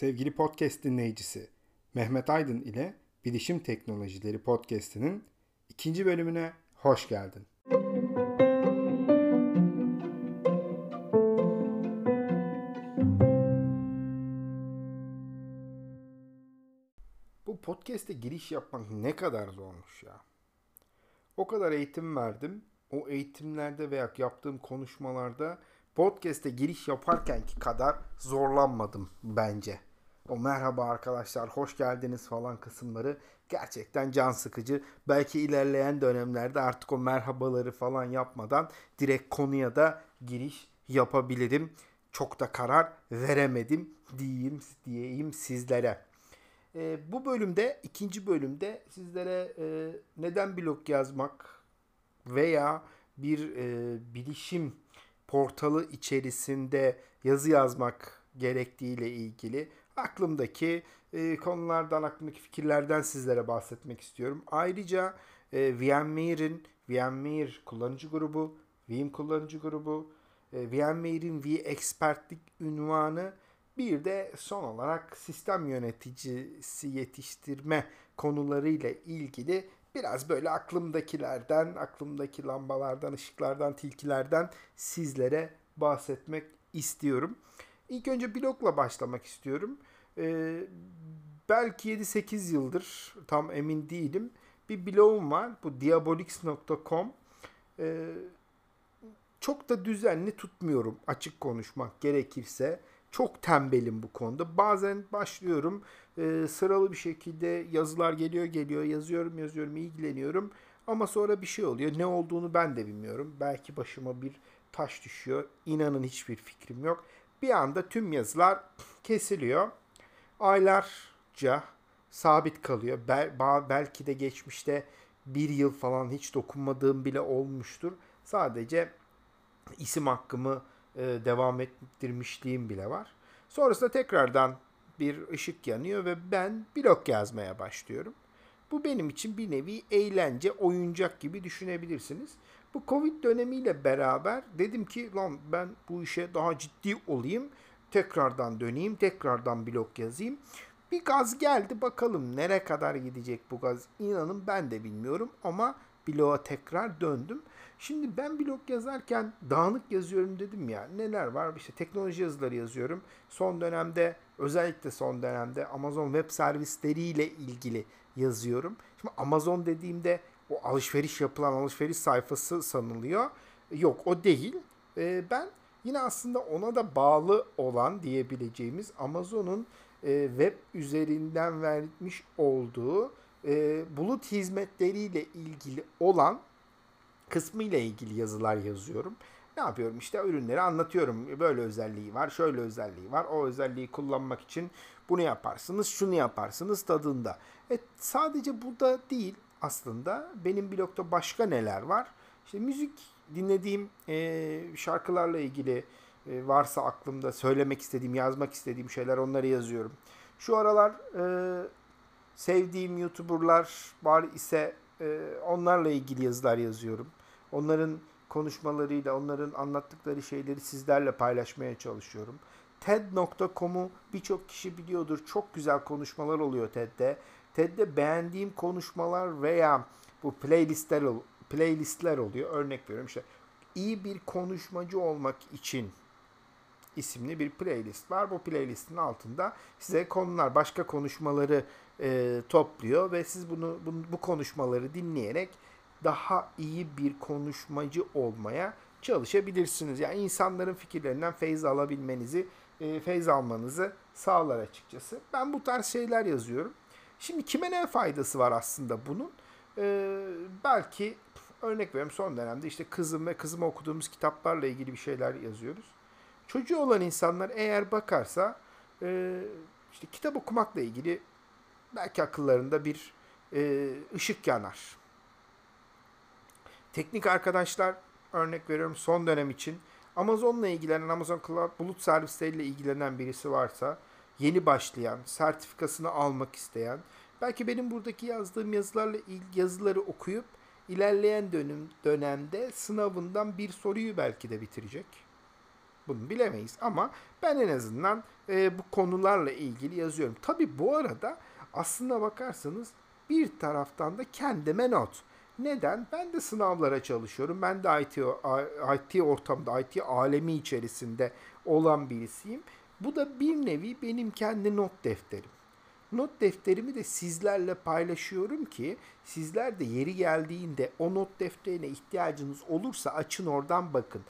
Sevgili podcast dinleyicisi Mehmet Aydın ile Bilişim Teknolojileri Podcast'inin ikinci bölümüne hoş geldin. Bu podcast'e giriş yapmak ne kadar zormuş ya. O kadar eğitim verdim. O eğitimlerde veya yaptığım konuşmalarda podcast'e giriş yaparkenki kadar zorlanmadım bence. O merhaba arkadaşlar hoş geldiniz falan kısımları gerçekten can sıkıcı. Belki ilerleyen dönemlerde artık o merhabaları falan yapmadan direkt konuya da giriş yapabilirim. Çok da karar veremedim diyeyim diyeyim sizlere. E, bu bölümde ikinci bölümde sizlere e, neden blog yazmak veya bir e, bilişim portalı içerisinde yazı yazmak gerektiğiyle ilgili aklımdaki e, konulardan, aklımdaki fikirlerden sizlere bahsetmek istiyorum. Ayrıca e, VMware'in VMware kullanıcı grubu, Vim kullanıcı grubu, e, VMware'in vExpertlik ünvanı bir de son olarak sistem yöneticisi yetiştirme konularıyla ilgili biraz böyle aklımdakilerden, aklımdaki lambalardan, ışıklardan, tilkilerden sizlere bahsetmek istiyorum. İlk önce blogla başlamak istiyorum. Ee, belki 7-8 yıldır tam emin değilim. Bir blogum var. Bu diabolix.com. Ee, çok da düzenli tutmuyorum açık konuşmak gerekirse. Çok tembelim bu konuda. Bazen başlıyorum e, sıralı bir şekilde yazılar geliyor geliyor yazıyorum yazıyorum ilgileniyorum. Ama sonra bir şey oluyor. Ne olduğunu ben de bilmiyorum. Belki başıma bir taş düşüyor. İnanın hiçbir fikrim yok. Bir anda tüm yazılar kesiliyor. Aylarca sabit kalıyor. Bel, belki de geçmişte bir yıl falan hiç dokunmadığım bile olmuştur. Sadece isim hakkımı e, devam ettirmişliğim bile var. Sonrasında tekrardan bir ışık yanıyor ve ben blog yazmaya başlıyorum. Bu benim için bir nevi eğlence, oyuncak gibi düşünebilirsiniz. Bu Covid dönemiyle beraber dedim ki lan ben bu işe daha ciddi olayım. Tekrardan döneyim, tekrardan blog yazayım. Bir gaz geldi bakalım nereye kadar gidecek bu gaz. İnanın ben de bilmiyorum ama bloğa tekrar döndüm. Şimdi ben blog yazarken dağınık yazıyorum dedim ya. Neler var? İşte teknoloji yazıları yazıyorum. Son dönemde özellikle son dönemde Amazon web servisleriyle ilgili yazıyorum. Şimdi Amazon dediğimde o alışveriş yapılan alışveriş sayfası sanılıyor. Yok o değil. Ee, ben yine aslında ona da bağlı olan diyebileceğimiz Amazon'un e, web üzerinden vermiş olduğu e, bulut hizmetleriyle ilgili olan kısmı ile ilgili yazılar yazıyorum. Ne yapıyorum işte ürünleri anlatıyorum. Böyle özelliği var, şöyle özelliği var. O özelliği kullanmak için bunu yaparsınız, şunu yaparsınız tadında. E, sadece bu da değil aslında. Benim blogda başka neler var? İşte müzik dinlediğim e, şarkılarla ilgili e, varsa aklımda söylemek istediğim, yazmak istediğim şeyler onları yazıyorum. Şu aralar e, sevdiğim YouTuber'lar var ise e, onlarla ilgili yazılar yazıyorum. Onların konuşmalarıyla, onların anlattıkları şeyleri sizlerle paylaşmaya çalışıyorum. TED.com'u birçok kişi biliyordur. Çok güzel konuşmalar oluyor TED'de. TED'de beğendiğim konuşmalar veya bu playlistler playlistler oluyor. Örnek veriyorum işte iyi bir konuşmacı olmak için isimli bir playlist var. Bu playlistin altında size konular, başka konuşmaları e, topluyor ve siz bunu, bunu bu konuşmaları dinleyerek daha iyi bir konuşmacı olmaya çalışabilirsiniz. Yani insanların fikirlerinden feyz alabilmenizi, e, feyz almanızı sağlar açıkçası. Ben bu tarz şeyler yazıyorum. Şimdi kime ne faydası var aslında bunun? Ee, belki örnek veriyorum son dönemde işte kızım ve kızıma okuduğumuz kitaplarla ilgili bir şeyler yazıyoruz. Çocuğu olan insanlar eğer bakarsa e, işte kitap okumakla ilgili belki akıllarında bir e, ışık yanar. Teknik arkadaşlar örnek veriyorum son dönem için Amazon'la ilgilenen, Amazon Cloud bulut servisleriyle ilgilenen birisi varsa yeni başlayan, sertifikasını almak isteyen, belki benim buradaki yazdığım yazılarla yazıları okuyup ilerleyen dönüm, dönemde sınavından bir soruyu belki de bitirecek. Bunu bilemeyiz ama ben en azından e, bu konularla ilgili yazıyorum. Tabi bu arada aslında bakarsanız bir taraftan da kendime not. Neden? Ben de sınavlara çalışıyorum. Ben de IT, IT ortamda, IT alemi içerisinde olan birisiyim. Bu da bir nevi benim kendi not defterim. Not defterimi de sizlerle paylaşıyorum ki sizler de yeri geldiğinde o not defterine ihtiyacınız olursa açın oradan bakın.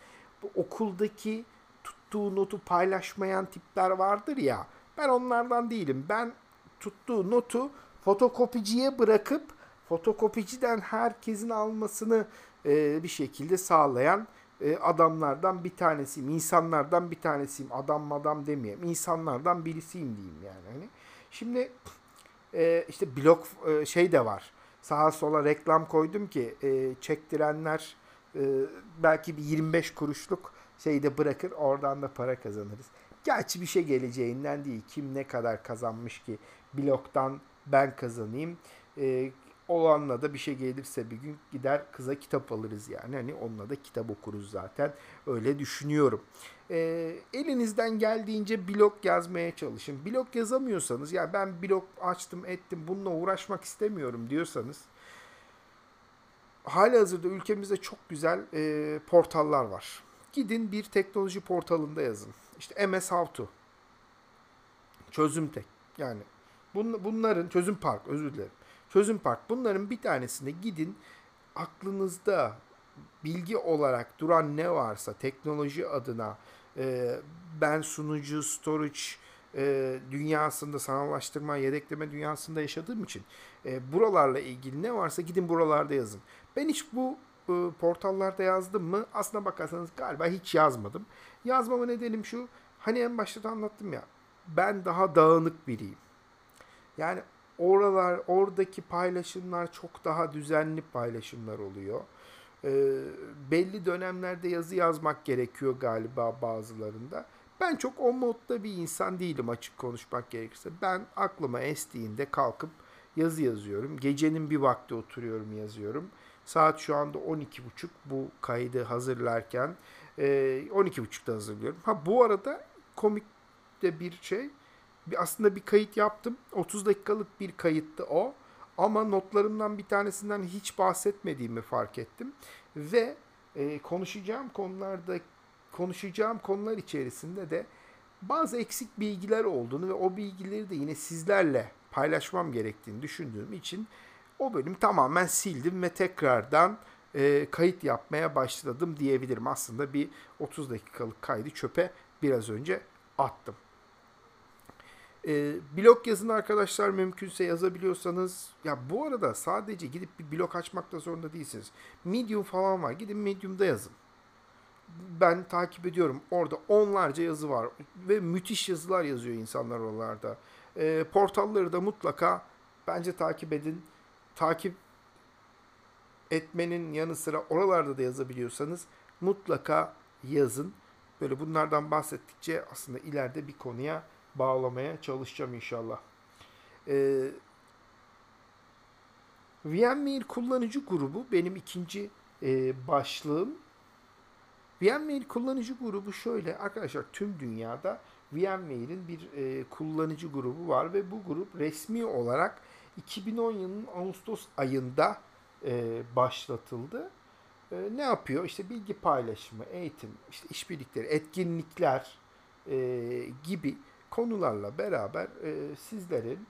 Bu okuldaki tuttuğu notu paylaşmayan tipler vardır ya. Ben onlardan değilim. Ben tuttuğu notu fotokopiciye bırakıp fotokopiciden herkesin almasını e, bir şekilde sağlayan e, adamlardan bir tanesiyim. insanlardan bir tanesiyim. Adam madam demeyeyim. İnsanlardan birisiyim diyeyim yani. Hani şimdi e, işte blok e, şey de var. Sağa sola reklam koydum ki e, çektirenler e, belki bir 25 kuruşluk şeyde bırakır oradan da para kazanırız. Gerçi bir şey geleceğinden değil. Kim ne kadar kazanmış ki bloktan ben kazanayım. E, olanla da bir şey gelirse bir gün gider kıza kitap alırız yani. Hani onunla da kitap okuruz zaten. Öyle düşünüyorum. E, elinizden geldiğince blog yazmaya çalışın. Blog yazamıyorsanız ya ben blog açtım ettim bununla uğraşmak istemiyorum diyorsanız hali hazırda ülkemizde çok güzel e, portallar var. Gidin bir teknoloji portalında yazın. İşte MS How To. Çözüm Tek. Yani bun, bunların Çözüm Park özür dilerim. Çözüm Park bunların bir tanesine gidin aklınızda bilgi olarak duran ne varsa teknoloji adına e, ben sunucu, storage e, dünyasında sanallaştırma, yedekleme dünyasında yaşadığım için e, buralarla ilgili ne varsa gidin buralarda yazın. Ben hiç bu e, portallarda yazdım mı? Aslına bakarsanız galiba hiç yazmadım. Yazmama nedenim şu. Hani en başta da anlattım ya. Ben daha dağınık biriyim. Yani oralar, oradaki paylaşımlar çok daha düzenli paylaşımlar oluyor. E, belli dönemlerde yazı yazmak gerekiyor galiba bazılarında. Ben çok o modda bir insan değilim açık konuşmak gerekirse. Ben aklıma estiğinde kalkıp yazı yazıyorum. Gecenin bir vakti oturuyorum yazıyorum. Saat şu anda 12.30 bu kaydı hazırlarken. E, 12.30'da hazırlıyorum. Ha bu arada komik de bir şey. Aslında bir kayıt yaptım. 30 dakikalık bir kayıttı o. Ama notlarımdan bir tanesinden hiç bahsetmediğimi fark ettim. Ve e, konuşacağım konularda konuşacağım konular içerisinde de bazı eksik bilgiler olduğunu ve o bilgileri de yine sizlerle paylaşmam gerektiğini düşündüğüm için o bölüm tamamen sildim ve tekrardan e, kayıt yapmaya başladım diyebilirim. Aslında bir 30 dakikalık kaydı çöpe biraz önce attım. E, blog yazın arkadaşlar mümkünse yazabiliyorsanız. Ya bu arada sadece gidip bir blog açmakta zorunda değilsiniz. Medium falan var. Gidin Medium'da yazın. Ben takip ediyorum. Orada onlarca yazı var. Ve müthiş yazılar yazıyor insanlar oralarda. E, portalları da mutlaka bence takip edin takip etmenin yanı sıra oralarda da yazabiliyorsanız mutlaka yazın. Böyle bunlardan bahsettikçe aslında ileride bir konuya bağlamaya çalışacağım inşallah. Ee, VMware kullanıcı grubu benim ikinci e, başlığım. VMware kullanıcı grubu şöyle arkadaşlar tüm dünyada VMware'in bir e, kullanıcı grubu var ve bu grup resmi olarak 2010 yılının Ağustos ayında e, başlatıldı. E, ne yapıyor? İşte bilgi paylaşımı, eğitim, işte işbirlikleri, etkinlikler e, gibi konularla beraber e, sizlerin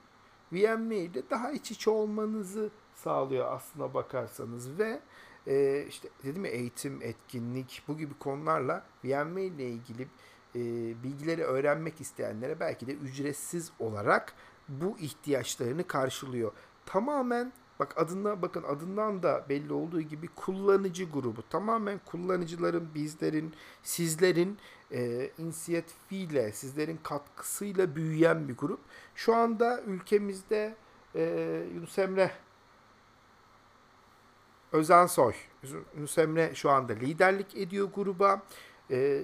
VMware'de daha iç içe olmanızı sağlıyor aslına bakarsanız ve e, işte dedim ya eğitim, etkinlik bu gibi konularla VMware ile ilgili e, bilgileri öğrenmek isteyenlere belki de ücretsiz olarak bu ihtiyaçlarını karşılıyor. Tamamen bak adına bakın adından da belli olduğu gibi kullanıcı grubu. Tamamen kullanıcıların, bizlerin, sizlerin e, inisiyatifiyle, sizlerin katkısıyla büyüyen bir grup. Şu anda ülkemizde e, Yunus Emre Özensoy, Yunus Emre şu anda liderlik ediyor gruba. E,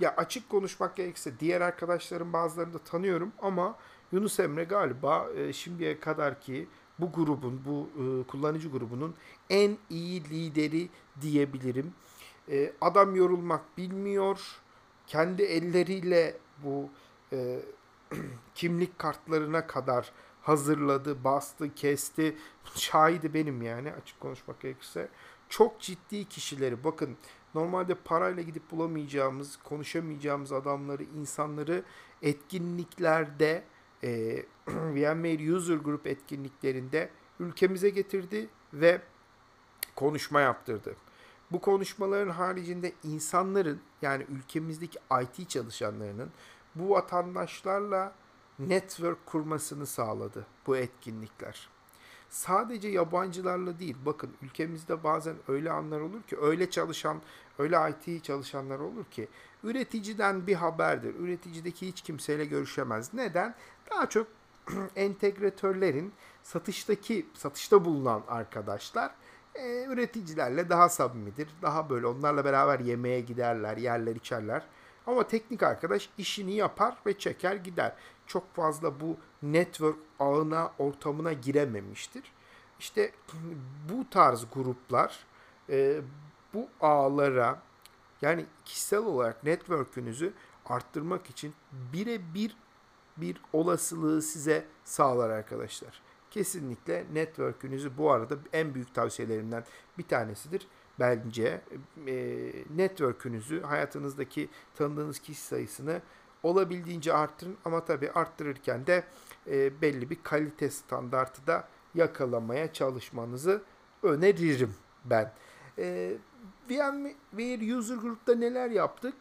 ya açık konuşmak gerekirse diğer arkadaşlarım bazılarını da tanıyorum ama Yunus Emre galiba e, şimdiye kadar ki bu grubun, bu e, kullanıcı grubunun en iyi lideri diyebilirim. E, adam yorulmak bilmiyor. kendi elleriyle bu e, kimlik kartlarına kadar hazırladı, bastı, kesti. Şahidi benim yani açık konuşmak gerekirse. Çok ciddi kişileri bakın normalde parayla gidip bulamayacağımız, konuşamayacağımız adamları, insanları etkinliklerde e, VMware User Group etkinliklerinde ülkemize getirdi ve konuşma yaptırdı. Bu konuşmaların haricinde insanların yani ülkemizdeki IT çalışanlarının bu vatandaşlarla network kurmasını sağladı bu etkinlikler. Sadece yabancılarla değil, bakın ülkemizde bazen öyle anlar olur ki, öyle çalışan, öyle IT çalışanlar olur ki, üreticiden bir haberdir. Üreticideki hiç kimseyle görüşemez. Neden? Daha çok entegratörlerin satıştaki, satışta bulunan arkadaşlar e, üreticilerle daha samimidir. Daha böyle onlarla beraber yemeğe giderler, yerler içerler. Ama teknik arkadaş işini yapar ve çeker gider. Çok fazla bu network ağına, ortamına girememiştir. İşte bu tarz gruplar e, bu ağlara yani kişisel olarak network'ünüzü arttırmak için birebir bir olasılığı size sağlar arkadaşlar. Kesinlikle network'ünüzü bu arada en büyük tavsiyelerimden bir tanesidir bence e, network'ünüzü, hayatınızdaki tanıdığınız kişi sayısını olabildiğince arttırın ama tabii arttırırken de e, belli bir kalite standartı da yakalamaya çalışmanızı öneririm ben. E, VMware User Group'ta neler yaptık?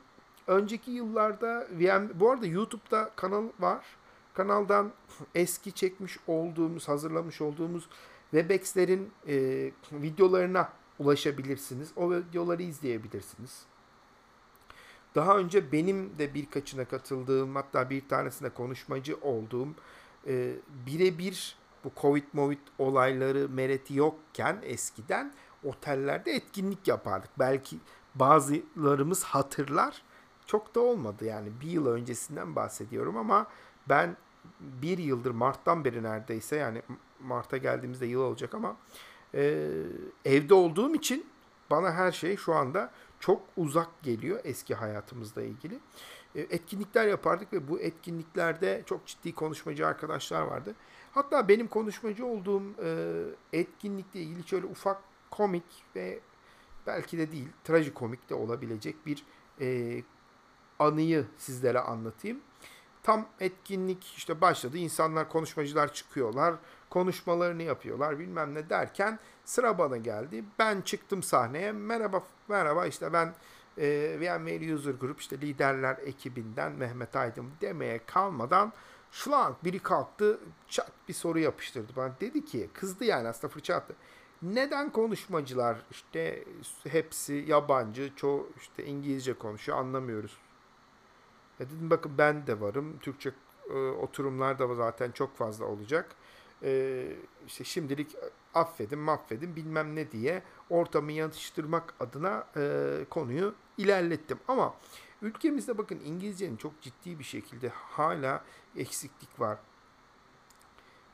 Önceki yıllarda VM, bu arada YouTube'da kanal var. Kanaldan eski çekmiş olduğumuz, hazırlamış olduğumuz Webex'lerin e, videolarına ulaşabilirsiniz. O videoları izleyebilirsiniz. Daha önce benim de birkaçına katıldığım hatta bir tanesinde konuşmacı olduğum e, birebir bu Covid Movit olayları mereti yokken eskiden otellerde etkinlik yapardık. Belki bazılarımız hatırlar. Çok da olmadı yani bir yıl öncesinden bahsediyorum ama ben bir yıldır Mart'tan beri neredeyse yani Mart'a geldiğimizde yıl olacak ama e, evde olduğum için bana her şey şu anda çok uzak geliyor eski hayatımızla ilgili. E, etkinlikler yapardık ve bu etkinliklerde çok ciddi konuşmacı arkadaşlar vardı. Hatta benim konuşmacı olduğum e, etkinlikle ilgili şöyle ufak komik ve belki de değil trajikomik de olabilecek bir e, anıyı sizlere anlatayım. Tam etkinlik işte başladı. İnsanlar, konuşmacılar çıkıyorlar. Konuşmalarını yapıyorlar bilmem ne derken sıra bana geldi. Ben çıktım sahneye. Merhaba, merhaba işte ben e, VMware User Group işte liderler ekibinden Mehmet Aydın demeye kalmadan şlank biri kalktı çat bir soru yapıştırdı bana. Dedi ki kızdı yani aslında fırça attı. Neden konuşmacılar işte hepsi yabancı, çoğu işte İngilizce konuşuyor anlamıyoruz ya dedim bakın ben de varım. Türkçe e, oturumlar da zaten çok fazla olacak. E, işte şimdilik affedin mahvedin bilmem ne diye ortamı yatıştırmak adına e, konuyu ilerlettim. Ama ülkemizde bakın İngilizcenin çok ciddi bir şekilde hala eksiklik var.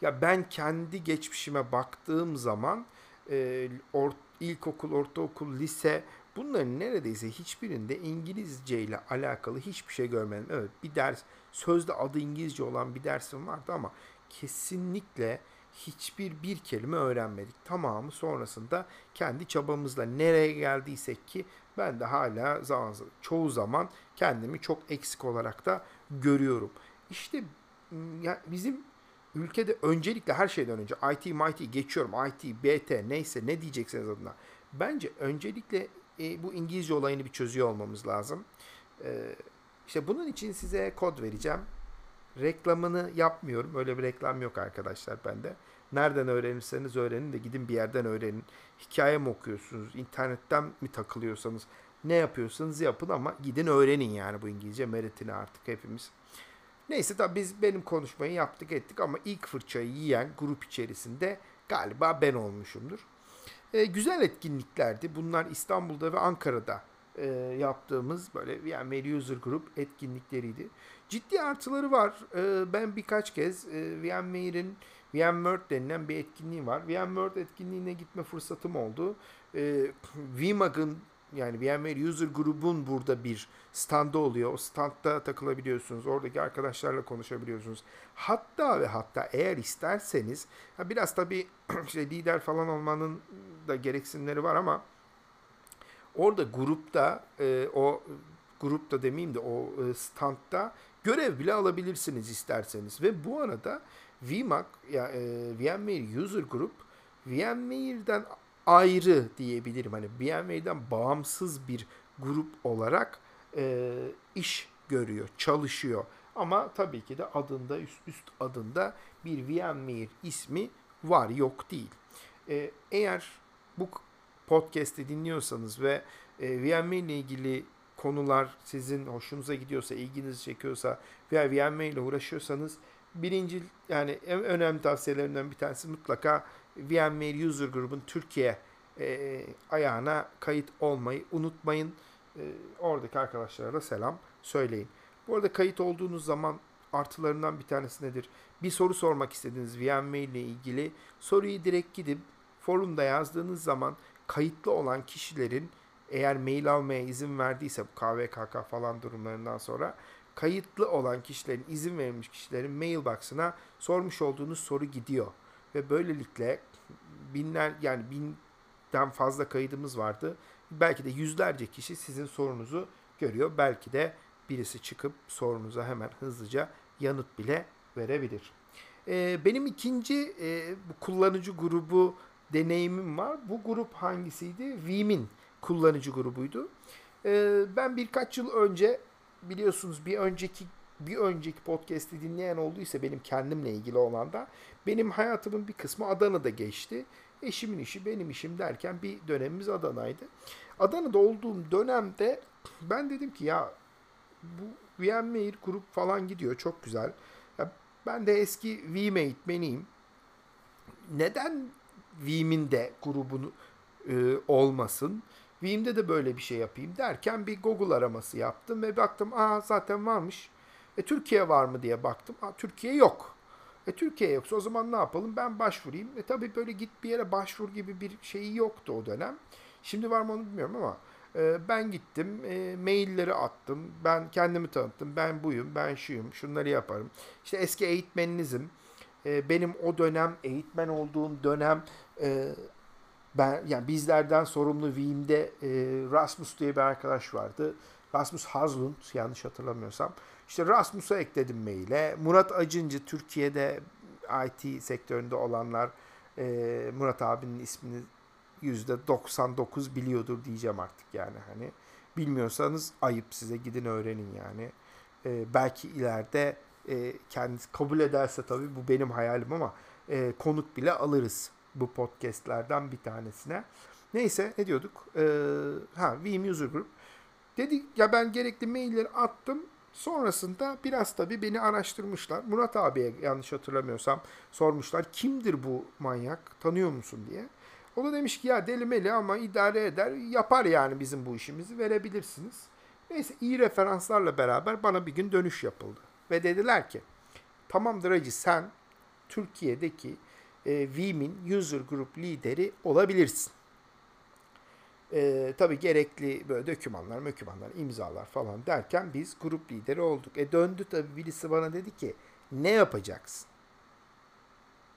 Ya ben kendi geçmişime baktığım zaman e, or, ilkokul, ortaokul, lise Bunların neredeyse hiçbirinde İngilizce ile alakalı hiçbir şey görmedim. Evet bir ders sözde adı İngilizce olan bir dersim vardı ama kesinlikle hiçbir bir kelime öğrenmedik. Tamamı sonrasında kendi çabamızla nereye geldiysek ki ben de hala zaman çoğu zaman kendimi çok eksik olarak da görüyorum. İşte ya bizim ülkede öncelikle her şeyden önce IT, MIT geçiyorum. IT, BT neyse ne diyeceksiniz adına. Bence öncelikle e, bu İngilizce olayını bir çözüyor olmamız lazım. E, işte bunun için size kod vereceğim. Reklamını yapmıyorum. Öyle bir reklam yok arkadaşlar bende. Nereden öğrenirseniz öğrenin de gidin bir yerden öğrenin. Hikaye mi okuyorsunuz? internetten mi takılıyorsanız ne yapıyorsanız yapın ama gidin öğrenin yani bu İngilizce meritini artık hepimiz. Neyse tabii biz benim konuşmayı yaptık ettik ama ilk fırçayı yiyen grup içerisinde galiba ben olmuşumdur. E, güzel etkinliklerdi. Bunlar İstanbul'da ve Ankara'da e, yaptığımız böyle yani Mary User Group etkinlikleriydi. Ciddi artıları var. E, ben birkaç kez e, VMware'in VMworld denilen bir etkinliği var. VMworld etkinliğine gitme fırsatım oldu. E, VMAG'ın yani VMware User Group'un burada bir standı oluyor. O standda takılabiliyorsunuz. Oradaki arkadaşlarla konuşabiliyorsunuz. Hatta ve hatta eğer isterseniz biraz tabii işte lider falan olmanın da gereksinimleri var ama orada grupta e, o grupta demeyeyim de o e, standta görev bile alabilirsiniz isterseniz. Ve bu arada VMAC ya e, VMware User Group VMware'den ayrı diyebilirim. Hani VMware'den bağımsız bir grup olarak e, iş görüyor, çalışıyor. Ama tabii ki de adında üst üst adında bir VMware ismi var yok değil. E, eğer bu podcast'i dinliyorsanız ve e, VMware ile ilgili konular sizin hoşunuza gidiyorsa, ilginizi çekiyorsa veya VMware ile uğraşıyorsanız birinci yani en önemli tavsiyelerimden bir tanesi mutlaka VMware User Group'un Türkiye e, ayağına kayıt olmayı unutmayın. E, oradaki arkadaşlara da selam söyleyin. Bu arada kayıt olduğunuz zaman artılarından bir tanesi nedir? Bir soru sormak istediğiniz VMware ile ilgili soruyu direkt gidip forumda yazdığınız zaman kayıtlı olan kişilerin eğer mail almaya izin verdiyse bu KVKK falan durumlarından sonra kayıtlı olan kişilerin izin verilmiş kişilerin mailbox'ına sormuş olduğunuz soru gidiyor. Ve böylelikle binler yani binden fazla kaydımız vardı. Belki de yüzlerce kişi sizin sorunuzu görüyor. Belki de birisi çıkıp sorunuza hemen hızlıca yanıt bile verebilir. Ee, benim ikinci e, bu kullanıcı grubu deneyimim var. Bu grup hangisiydi? Veeam'in kullanıcı grubuydu. Ee, ben birkaç yıl önce biliyorsunuz bir önceki bir önceki podcast'i dinleyen olduysa benim kendimle ilgili olan da benim hayatımın bir kısmı Adana'da geçti. Eşimin işi benim işim derken bir dönemimiz Adana'ydı. Adana'da olduğum dönemde ben dedim ki ya bu VMware grup falan gidiyor çok güzel. Ya ben de eski Veeam eğitmeniyim. Neden Veeam'in de grubunu e, olmasın? Veeam'de de böyle bir şey yapayım derken bir Google araması yaptım ve baktım aa zaten varmış. E Türkiye var mı diye baktım. Aa, Türkiye yok. E Türkiye yoksa o zaman ne yapalım? Ben başvurayım. E tabii böyle git bir yere başvur gibi bir şeyi yoktu o dönem. Şimdi var mı onu bilmiyorum ama e, ben gittim, e, mailleri attım. Ben kendimi tanıttım. Ben buyum, ben şuyum, şunları yaparım. İşte eski eğitmeninizim. E, benim o dönem eğitmen olduğum dönem e, ben yani bizlerden sorumlu Veeam'de e, Rasmus diye bir arkadaş vardı. Rasmus Haslund yanlış hatırlamıyorsam. İşte Rasmus'a ekledim maile. Murat Acıncı Türkiye'de IT sektöründe olanlar e, Murat abinin ismini %99 biliyordur diyeceğim artık yani hani. Bilmiyorsanız ayıp size gidin öğrenin yani. E, belki ileride e, kendisi kabul ederse tabii bu benim hayalim ama e, konuk bile alırız bu podcastlerden bir tanesine. Neyse ne diyorduk? Ee, ha Veeam User Group. Dedi ya ben gerekli mailleri attım. Sonrasında biraz tabii beni araştırmışlar. Murat abiye yanlış hatırlamıyorsam sormuşlar. Kimdir bu manyak? Tanıyor musun diye. O da demiş ki ya deli meli ama idare eder. Yapar yani bizim bu işimizi verebilirsiniz. Neyse iyi referanslarla beraber bana bir gün dönüş yapıldı. Ve dediler ki tamamdır Hacı sen Türkiye'deki e, Veeam'in user group lideri olabilirsin. E, tabii gerekli böyle dokümanlar, mökümanlar, imzalar falan derken biz grup lideri olduk. E döndü tabii birisi bana dedi ki ne yapacaksın?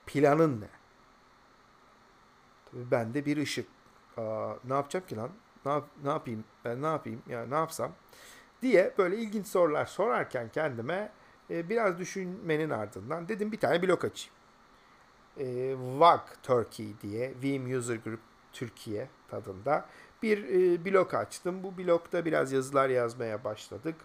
Planın ne? Tabii bende bir ışık. Aa, ne yapacağım ki lan? Ne, ne yapayım? Ben ne yapayım? Ya yani ne yapsam? Diye böyle ilginç sorular sorarken kendime e, biraz düşünmenin ardından dedim bir tane blok açayım e, VAG Turkey diye Veeam User Group Türkiye tadında bir e, blok açtım. Bu blokta biraz yazılar yazmaya başladık.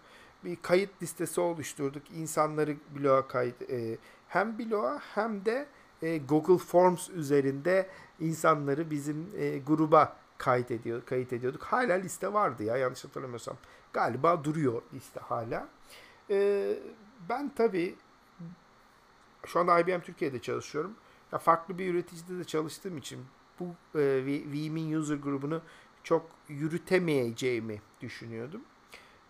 Bir kayıt listesi oluşturduk. İnsanları bloğa kayıt e, hem bloğa hem de e, Google Forms üzerinde insanları bizim e, gruba kayıt ediyor, kayıt ediyorduk. Hala liste vardı ya yanlış hatırlamıyorsam. Galiba duruyor liste hala. E, ben tabii şu anda IBM Türkiye'de çalışıyorum. Ya farklı bir üreticide de çalıştığım için bu e, Veeam'in user grubunu çok yürütemeyeceğimi düşünüyordum.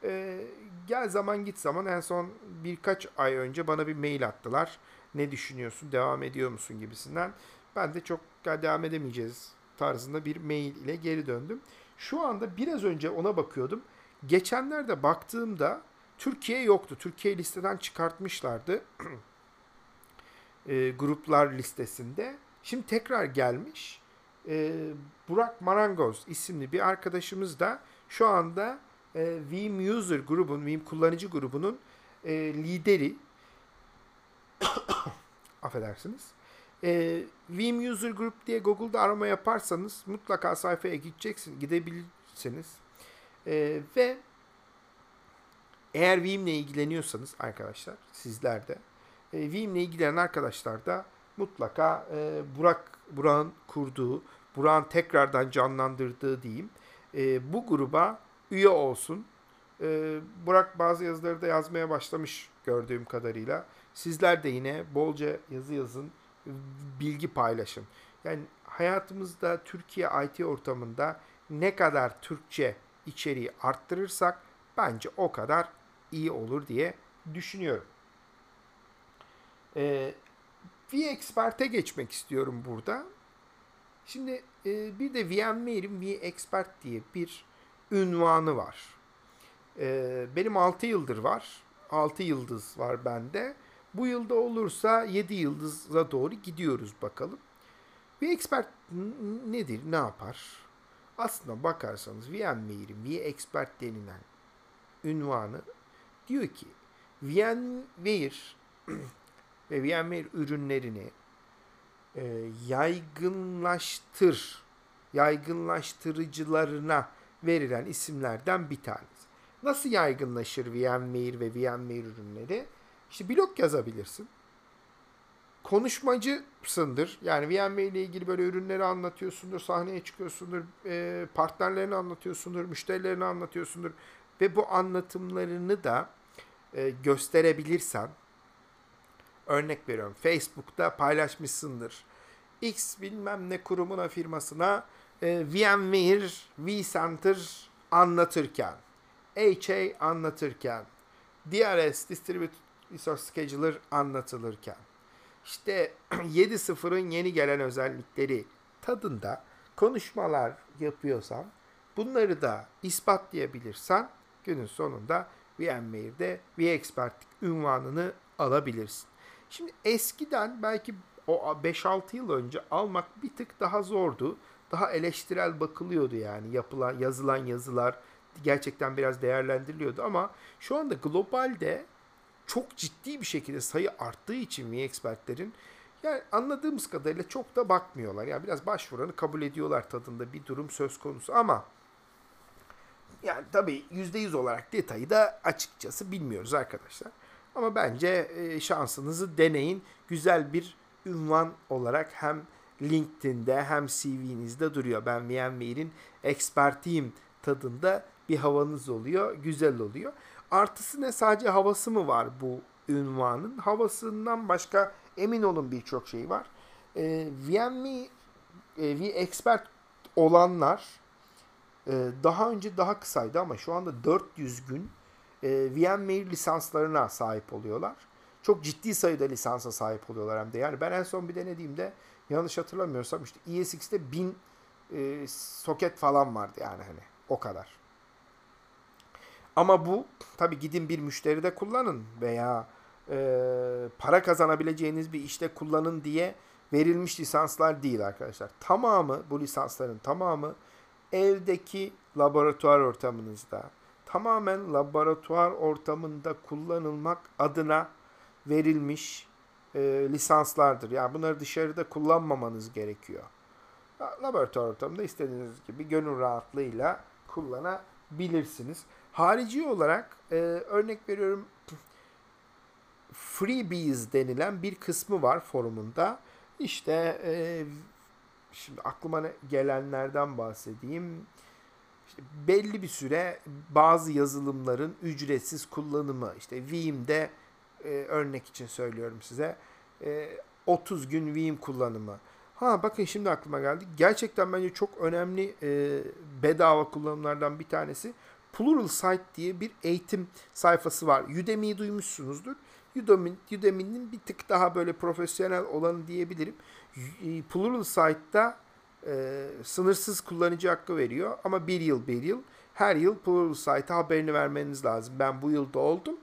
E, gel zaman git zaman en son birkaç ay önce bana bir mail attılar. Ne düşünüyorsun, devam ediyor musun gibisinden. Ben de çok devam edemeyeceğiz tarzında bir mail ile geri döndüm. Şu anda biraz önce ona bakıyordum. Geçenlerde baktığımda Türkiye yoktu. Türkiye listeden çıkartmışlardı. e, gruplar listesinde. Şimdi tekrar gelmiş. E, Burak Marangoz isimli bir arkadaşımız da şu anda e, Veeam User grubun, Veeam kullanıcı grubunun e, lideri. Affedersiniz. E, Veeam User Group diye Google'da arama yaparsanız mutlaka sayfaya gideceksin, gidebilirsiniz. E, ve eğer Veeam ile ilgileniyorsanız arkadaşlar sizler de e, Veeam ile ilgilenen arkadaşlar da mutlaka e, Burak Burak'ın kurduğu, Burak'ın tekrardan canlandırdığı diyeyim e, bu gruba üye olsun. E, Burak bazı yazıları da yazmaya başlamış gördüğüm kadarıyla. Sizler de yine bolca yazı yazın, bilgi paylaşın. Yani hayatımızda Türkiye IT ortamında ne kadar Türkçe içeriği arttırırsak bence o kadar iyi olur diye düşünüyorum. Ee, vExpert'e geçmek istiyorum burada. Şimdi e, bir de VMware'in vExpert diye bir ünvanı var. E, benim 6 yıldır var. 6 yıldız var bende. Bu yılda olursa 7 yıldıza doğru gidiyoruz bakalım. vExpert nedir, ne yapar? Aslında bakarsanız VMware'in vExpert denilen ünvanı diyor ki VMware ve VMware ürünlerini e, yaygınlaştır, yaygınlaştırıcılarına verilen isimlerden bir tanesi. Nasıl yaygınlaşır VMware ve VMware ürünleri? İşte blog yazabilirsin. Konuşmacısındır. Yani VMware ile ilgili böyle ürünleri anlatıyorsundur, sahneye çıkıyorsundur, e, partnerlerini anlatıyorsundur, müşterilerini anlatıyorsundur. Ve bu anlatımlarını da e, gösterebilirsen, örnek veriyorum Facebook'ta paylaşmışsındır. X bilmem ne kurumuna firmasına e, VMware vCenter anlatırken, HA anlatırken, DRS Distributed Resource Scheduler anlatılırken, işte 7.0'ın yeni gelen özellikleri tadında konuşmalar yapıyorsan, bunları da ispatlayabilirsen günün sonunda VMware'de vExpert'lik ünvanını alabilirsin. Şimdi eskiden belki o 5-6 yıl önce almak bir tık daha zordu. Daha eleştirel bakılıyordu yani yapılan yazılan yazılar gerçekten biraz değerlendiriliyordu ama şu anda globalde çok ciddi bir şekilde sayı arttığı için vExpert'lerin yani anladığımız kadarıyla çok da bakmıyorlar. Yani biraz başvuranı kabul ediyorlar tadında bir durum söz konusu ama yani tabii %100 olarak detayı da açıkçası bilmiyoruz arkadaşlar. Ama bence e, şansınızı deneyin. Güzel bir ünvan olarak hem LinkedIn'de hem CV'nizde duruyor. Ben VMware'in expertiyim tadında bir havanız oluyor. Güzel oluyor. Artısı ne sadece havası mı var bu ünvanın? Havasından başka emin olun birçok şey var. E, VMware e, vExpert olanlar e, daha önce daha kısaydı ama şu anda 400 gün VMware lisanslarına sahip oluyorlar. Çok ciddi sayıda lisansa sahip oluyorlar hem de. Yani ben en son bir denediğimde yanlış hatırlamıyorsam işte ESX'te 1000 e, soket falan vardı yani hani o kadar. Ama bu tabi gidin bir müşteride kullanın veya e, para kazanabileceğiniz bir işte kullanın diye verilmiş lisanslar değil arkadaşlar. Tamamı bu lisansların tamamı evdeki laboratuvar ortamınızda tamamen laboratuvar ortamında kullanılmak adına verilmiş e, lisanslardır. Yani bunları dışarıda kullanmamanız gerekiyor. Laboratuvar ortamında istediğiniz gibi gönül rahatlığıyla kullanabilirsiniz. Harici olarak e, örnek veriyorum freebies denilen bir kısmı var forumunda. İşte e, şimdi aklıma gelenlerden bahsedeyim. İşte belli bir süre bazı yazılımların ücretsiz kullanımı işte Veeam'de e, örnek için söylüyorum size e, 30 gün Veeam kullanımı. Ha bakın şimdi aklıma geldi. Gerçekten bence çok önemli e, bedava kullanımlardan bir tanesi Pluralsight diye bir eğitim sayfası var. Udemy'yi duymuşsunuzdur. Udemy, Udemy'nin bir tık daha böyle profesyonel olanı diyebilirim. E, Pluralsight'ta e, sınırsız kullanıcı hakkı veriyor ama bir yıl bir yıl her yıl Pluralsight'a haberini vermeniz lazım. Ben bu yılda oldum.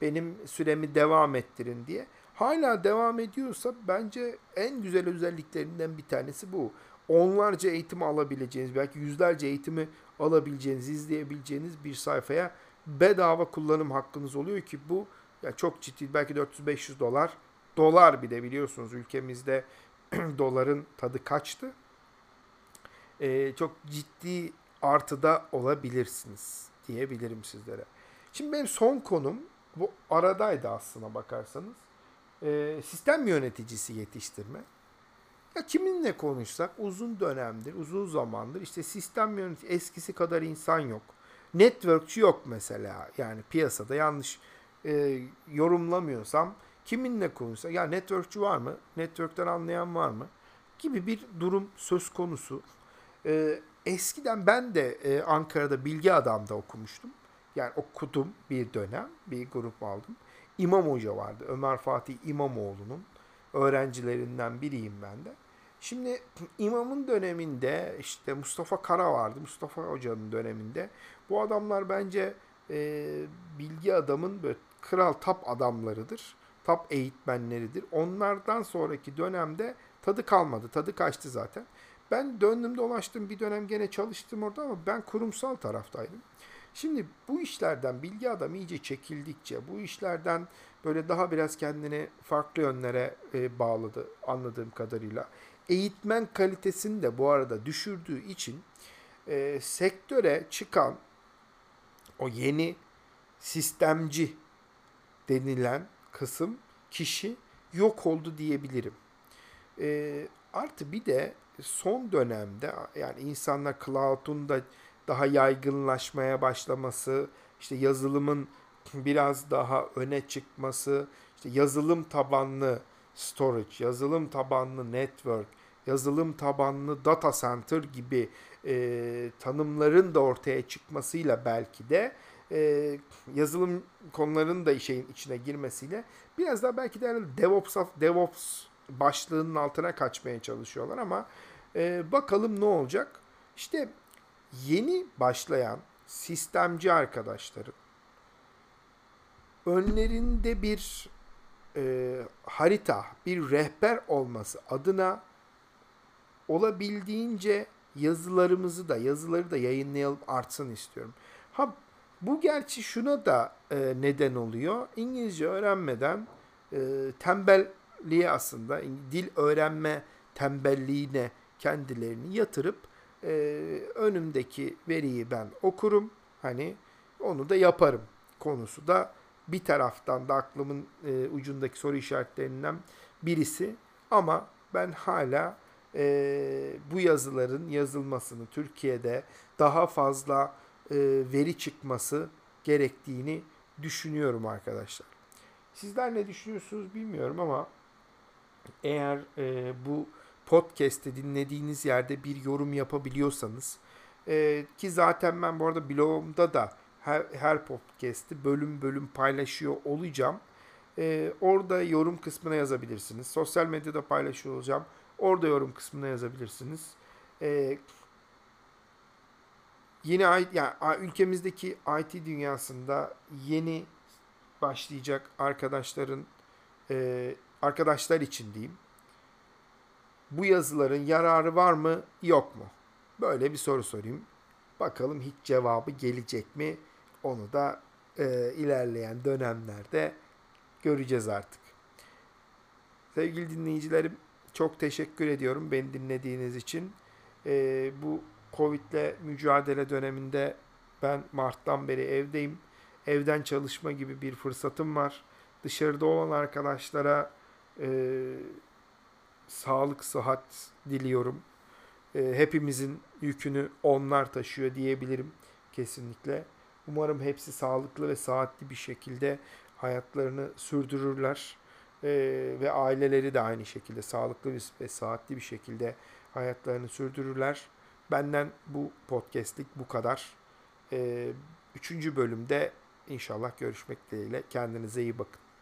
Benim süremi devam ettirin diye. Hala devam ediyorsa bence en güzel özelliklerinden bir tanesi bu. Onlarca eğitimi alabileceğiniz, belki yüzlerce eğitimi alabileceğiniz, izleyebileceğiniz bir sayfaya bedava kullanım hakkınız oluyor ki bu ya çok ciddi belki 400-500 dolar. Dolar bir de biliyorsunuz ülkemizde doların tadı kaçtı. Ee, çok ciddi artıda olabilirsiniz diyebilirim sizlere. Şimdi benim son konum bu aradaydı aslına bakarsanız. Ee, sistem yöneticisi yetiştirme. Ya kiminle konuşsak uzun dönemdir, uzun zamandır işte sistem yönetici eskisi kadar insan yok. Networkçü yok mesela. Yani piyasada yanlış e, yorumlamıyorsam kiminle konuşsak ya networkçü var mı? Network'ten anlayan var mı? Gibi bir durum söz konusu. E, eskiden ben de e, Ankara'da Bilgi Adam'da okumuştum. Yani okudum bir dönem, bir grup aldım. İmam Hoca vardı. Ömer Fatih İmamoğlu'nun öğrencilerinden biriyim ben de. Şimdi imamın döneminde işte Mustafa Kara vardı. Mustafa Hoca'nın döneminde. Bu adamlar bence e, bilgi adamın böyle kral tap adamlarıdır. Tap eğitmenleridir. Onlardan sonraki dönemde tadı kalmadı. Tadı kaçtı zaten. Ben döndüm dolaştım bir dönem gene çalıştım orada ama ben kurumsal taraftaydım. Şimdi bu işlerden bilgi adam iyice çekildikçe, bu işlerden böyle daha biraz kendini farklı yönlere e, bağladı anladığım kadarıyla. Eğitmen kalitesini de bu arada düşürdüğü için e, sektöre çıkan o yeni sistemci denilen kısım kişi yok oldu diyebilirim. E, artı bir de son dönemde yani insanlar cloud'un da daha yaygınlaşmaya başlaması, işte yazılımın biraz daha öne çıkması, işte yazılım tabanlı storage, yazılım tabanlı network, yazılım tabanlı data center gibi e, tanımların da ortaya çıkmasıyla belki de e, yazılım konularının da şeyin içine girmesiyle biraz daha belki de DevOps, DevOps başlığının altına kaçmaya çalışıyorlar ama e, bakalım ne olacak. İşte yeni başlayan sistemci arkadaşların önlerinde bir e, harita, bir rehber olması adına olabildiğince yazılarımızı da yazıları da yayınlayalım artsın istiyorum. Ha bu gerçi şuna da e, neden oluyor. İngilizce öğrenmeden e, tembelliğe aslında dil öğrenme tembelliğine kendilerini yatırıp e, önümdeki veriyi ben okurum. Hani onu da yaparım konusu da bir taraftan da aklımın e, ucundaki soru işaretlerinden birisi. Ama ben hala e, bu yazıların yazılmasını Türkiye'de daha fazla e, veri çıkması gerektiğini düşünüyorum arkadaşlar. Sizler ne düşünüyorsunuz bilmiyorum ama eğer e, bu podcast'i dinlediğiniz yerde bir yorum yapabiliyorsanız e, ki zaten ben bu arada blogumda da her, her podcast'i bölüm bölüm paylaşıyor olacağım. E, orada yorum kısmına yazabilirsiniz. Sosyal medyada paylaşıyor olacağım. Orada yorum kısmına yazabilirsiniz. E, yeni yani ülkemizdeki IT dünyasında yeni başlayacak arkadaşların e, arkadaşlar için diyeyim bu yazıların yararı var mı yok mu? Böyle bir soru sorayım. Bakalım hiç cevabı gelecek mi? Onu da e, ilerleyen dönemlerde göreceğiz artık. Sevgili dinleyicilerim çok teşekkür ediyorum beni dinlediğiniz için. E, bu Covid'le mücadele döneminde ben Mart'tan beri evdeyim. Evden çalışma gibi bir fırsatım var. Dışarıda olan arkadaşlara e, sağlık, sıhhat diliyorum. E, hepimizin yükünü onlar taşıyor diyebilirim kesinlikle. Umarım hepsi sağlıklı ve sıhhatli bir şekilde hayatlarını sürdürürler. E, ve aileleri de aynı şekilde sağlıklı ve sıhhatli bir şekilde hayatlarını sürdürürler. Benden bu podcastlik bu kadar. E, üçüncü bölümde inşallah görüşmek dileğiyle. Kendinize iyi bakın.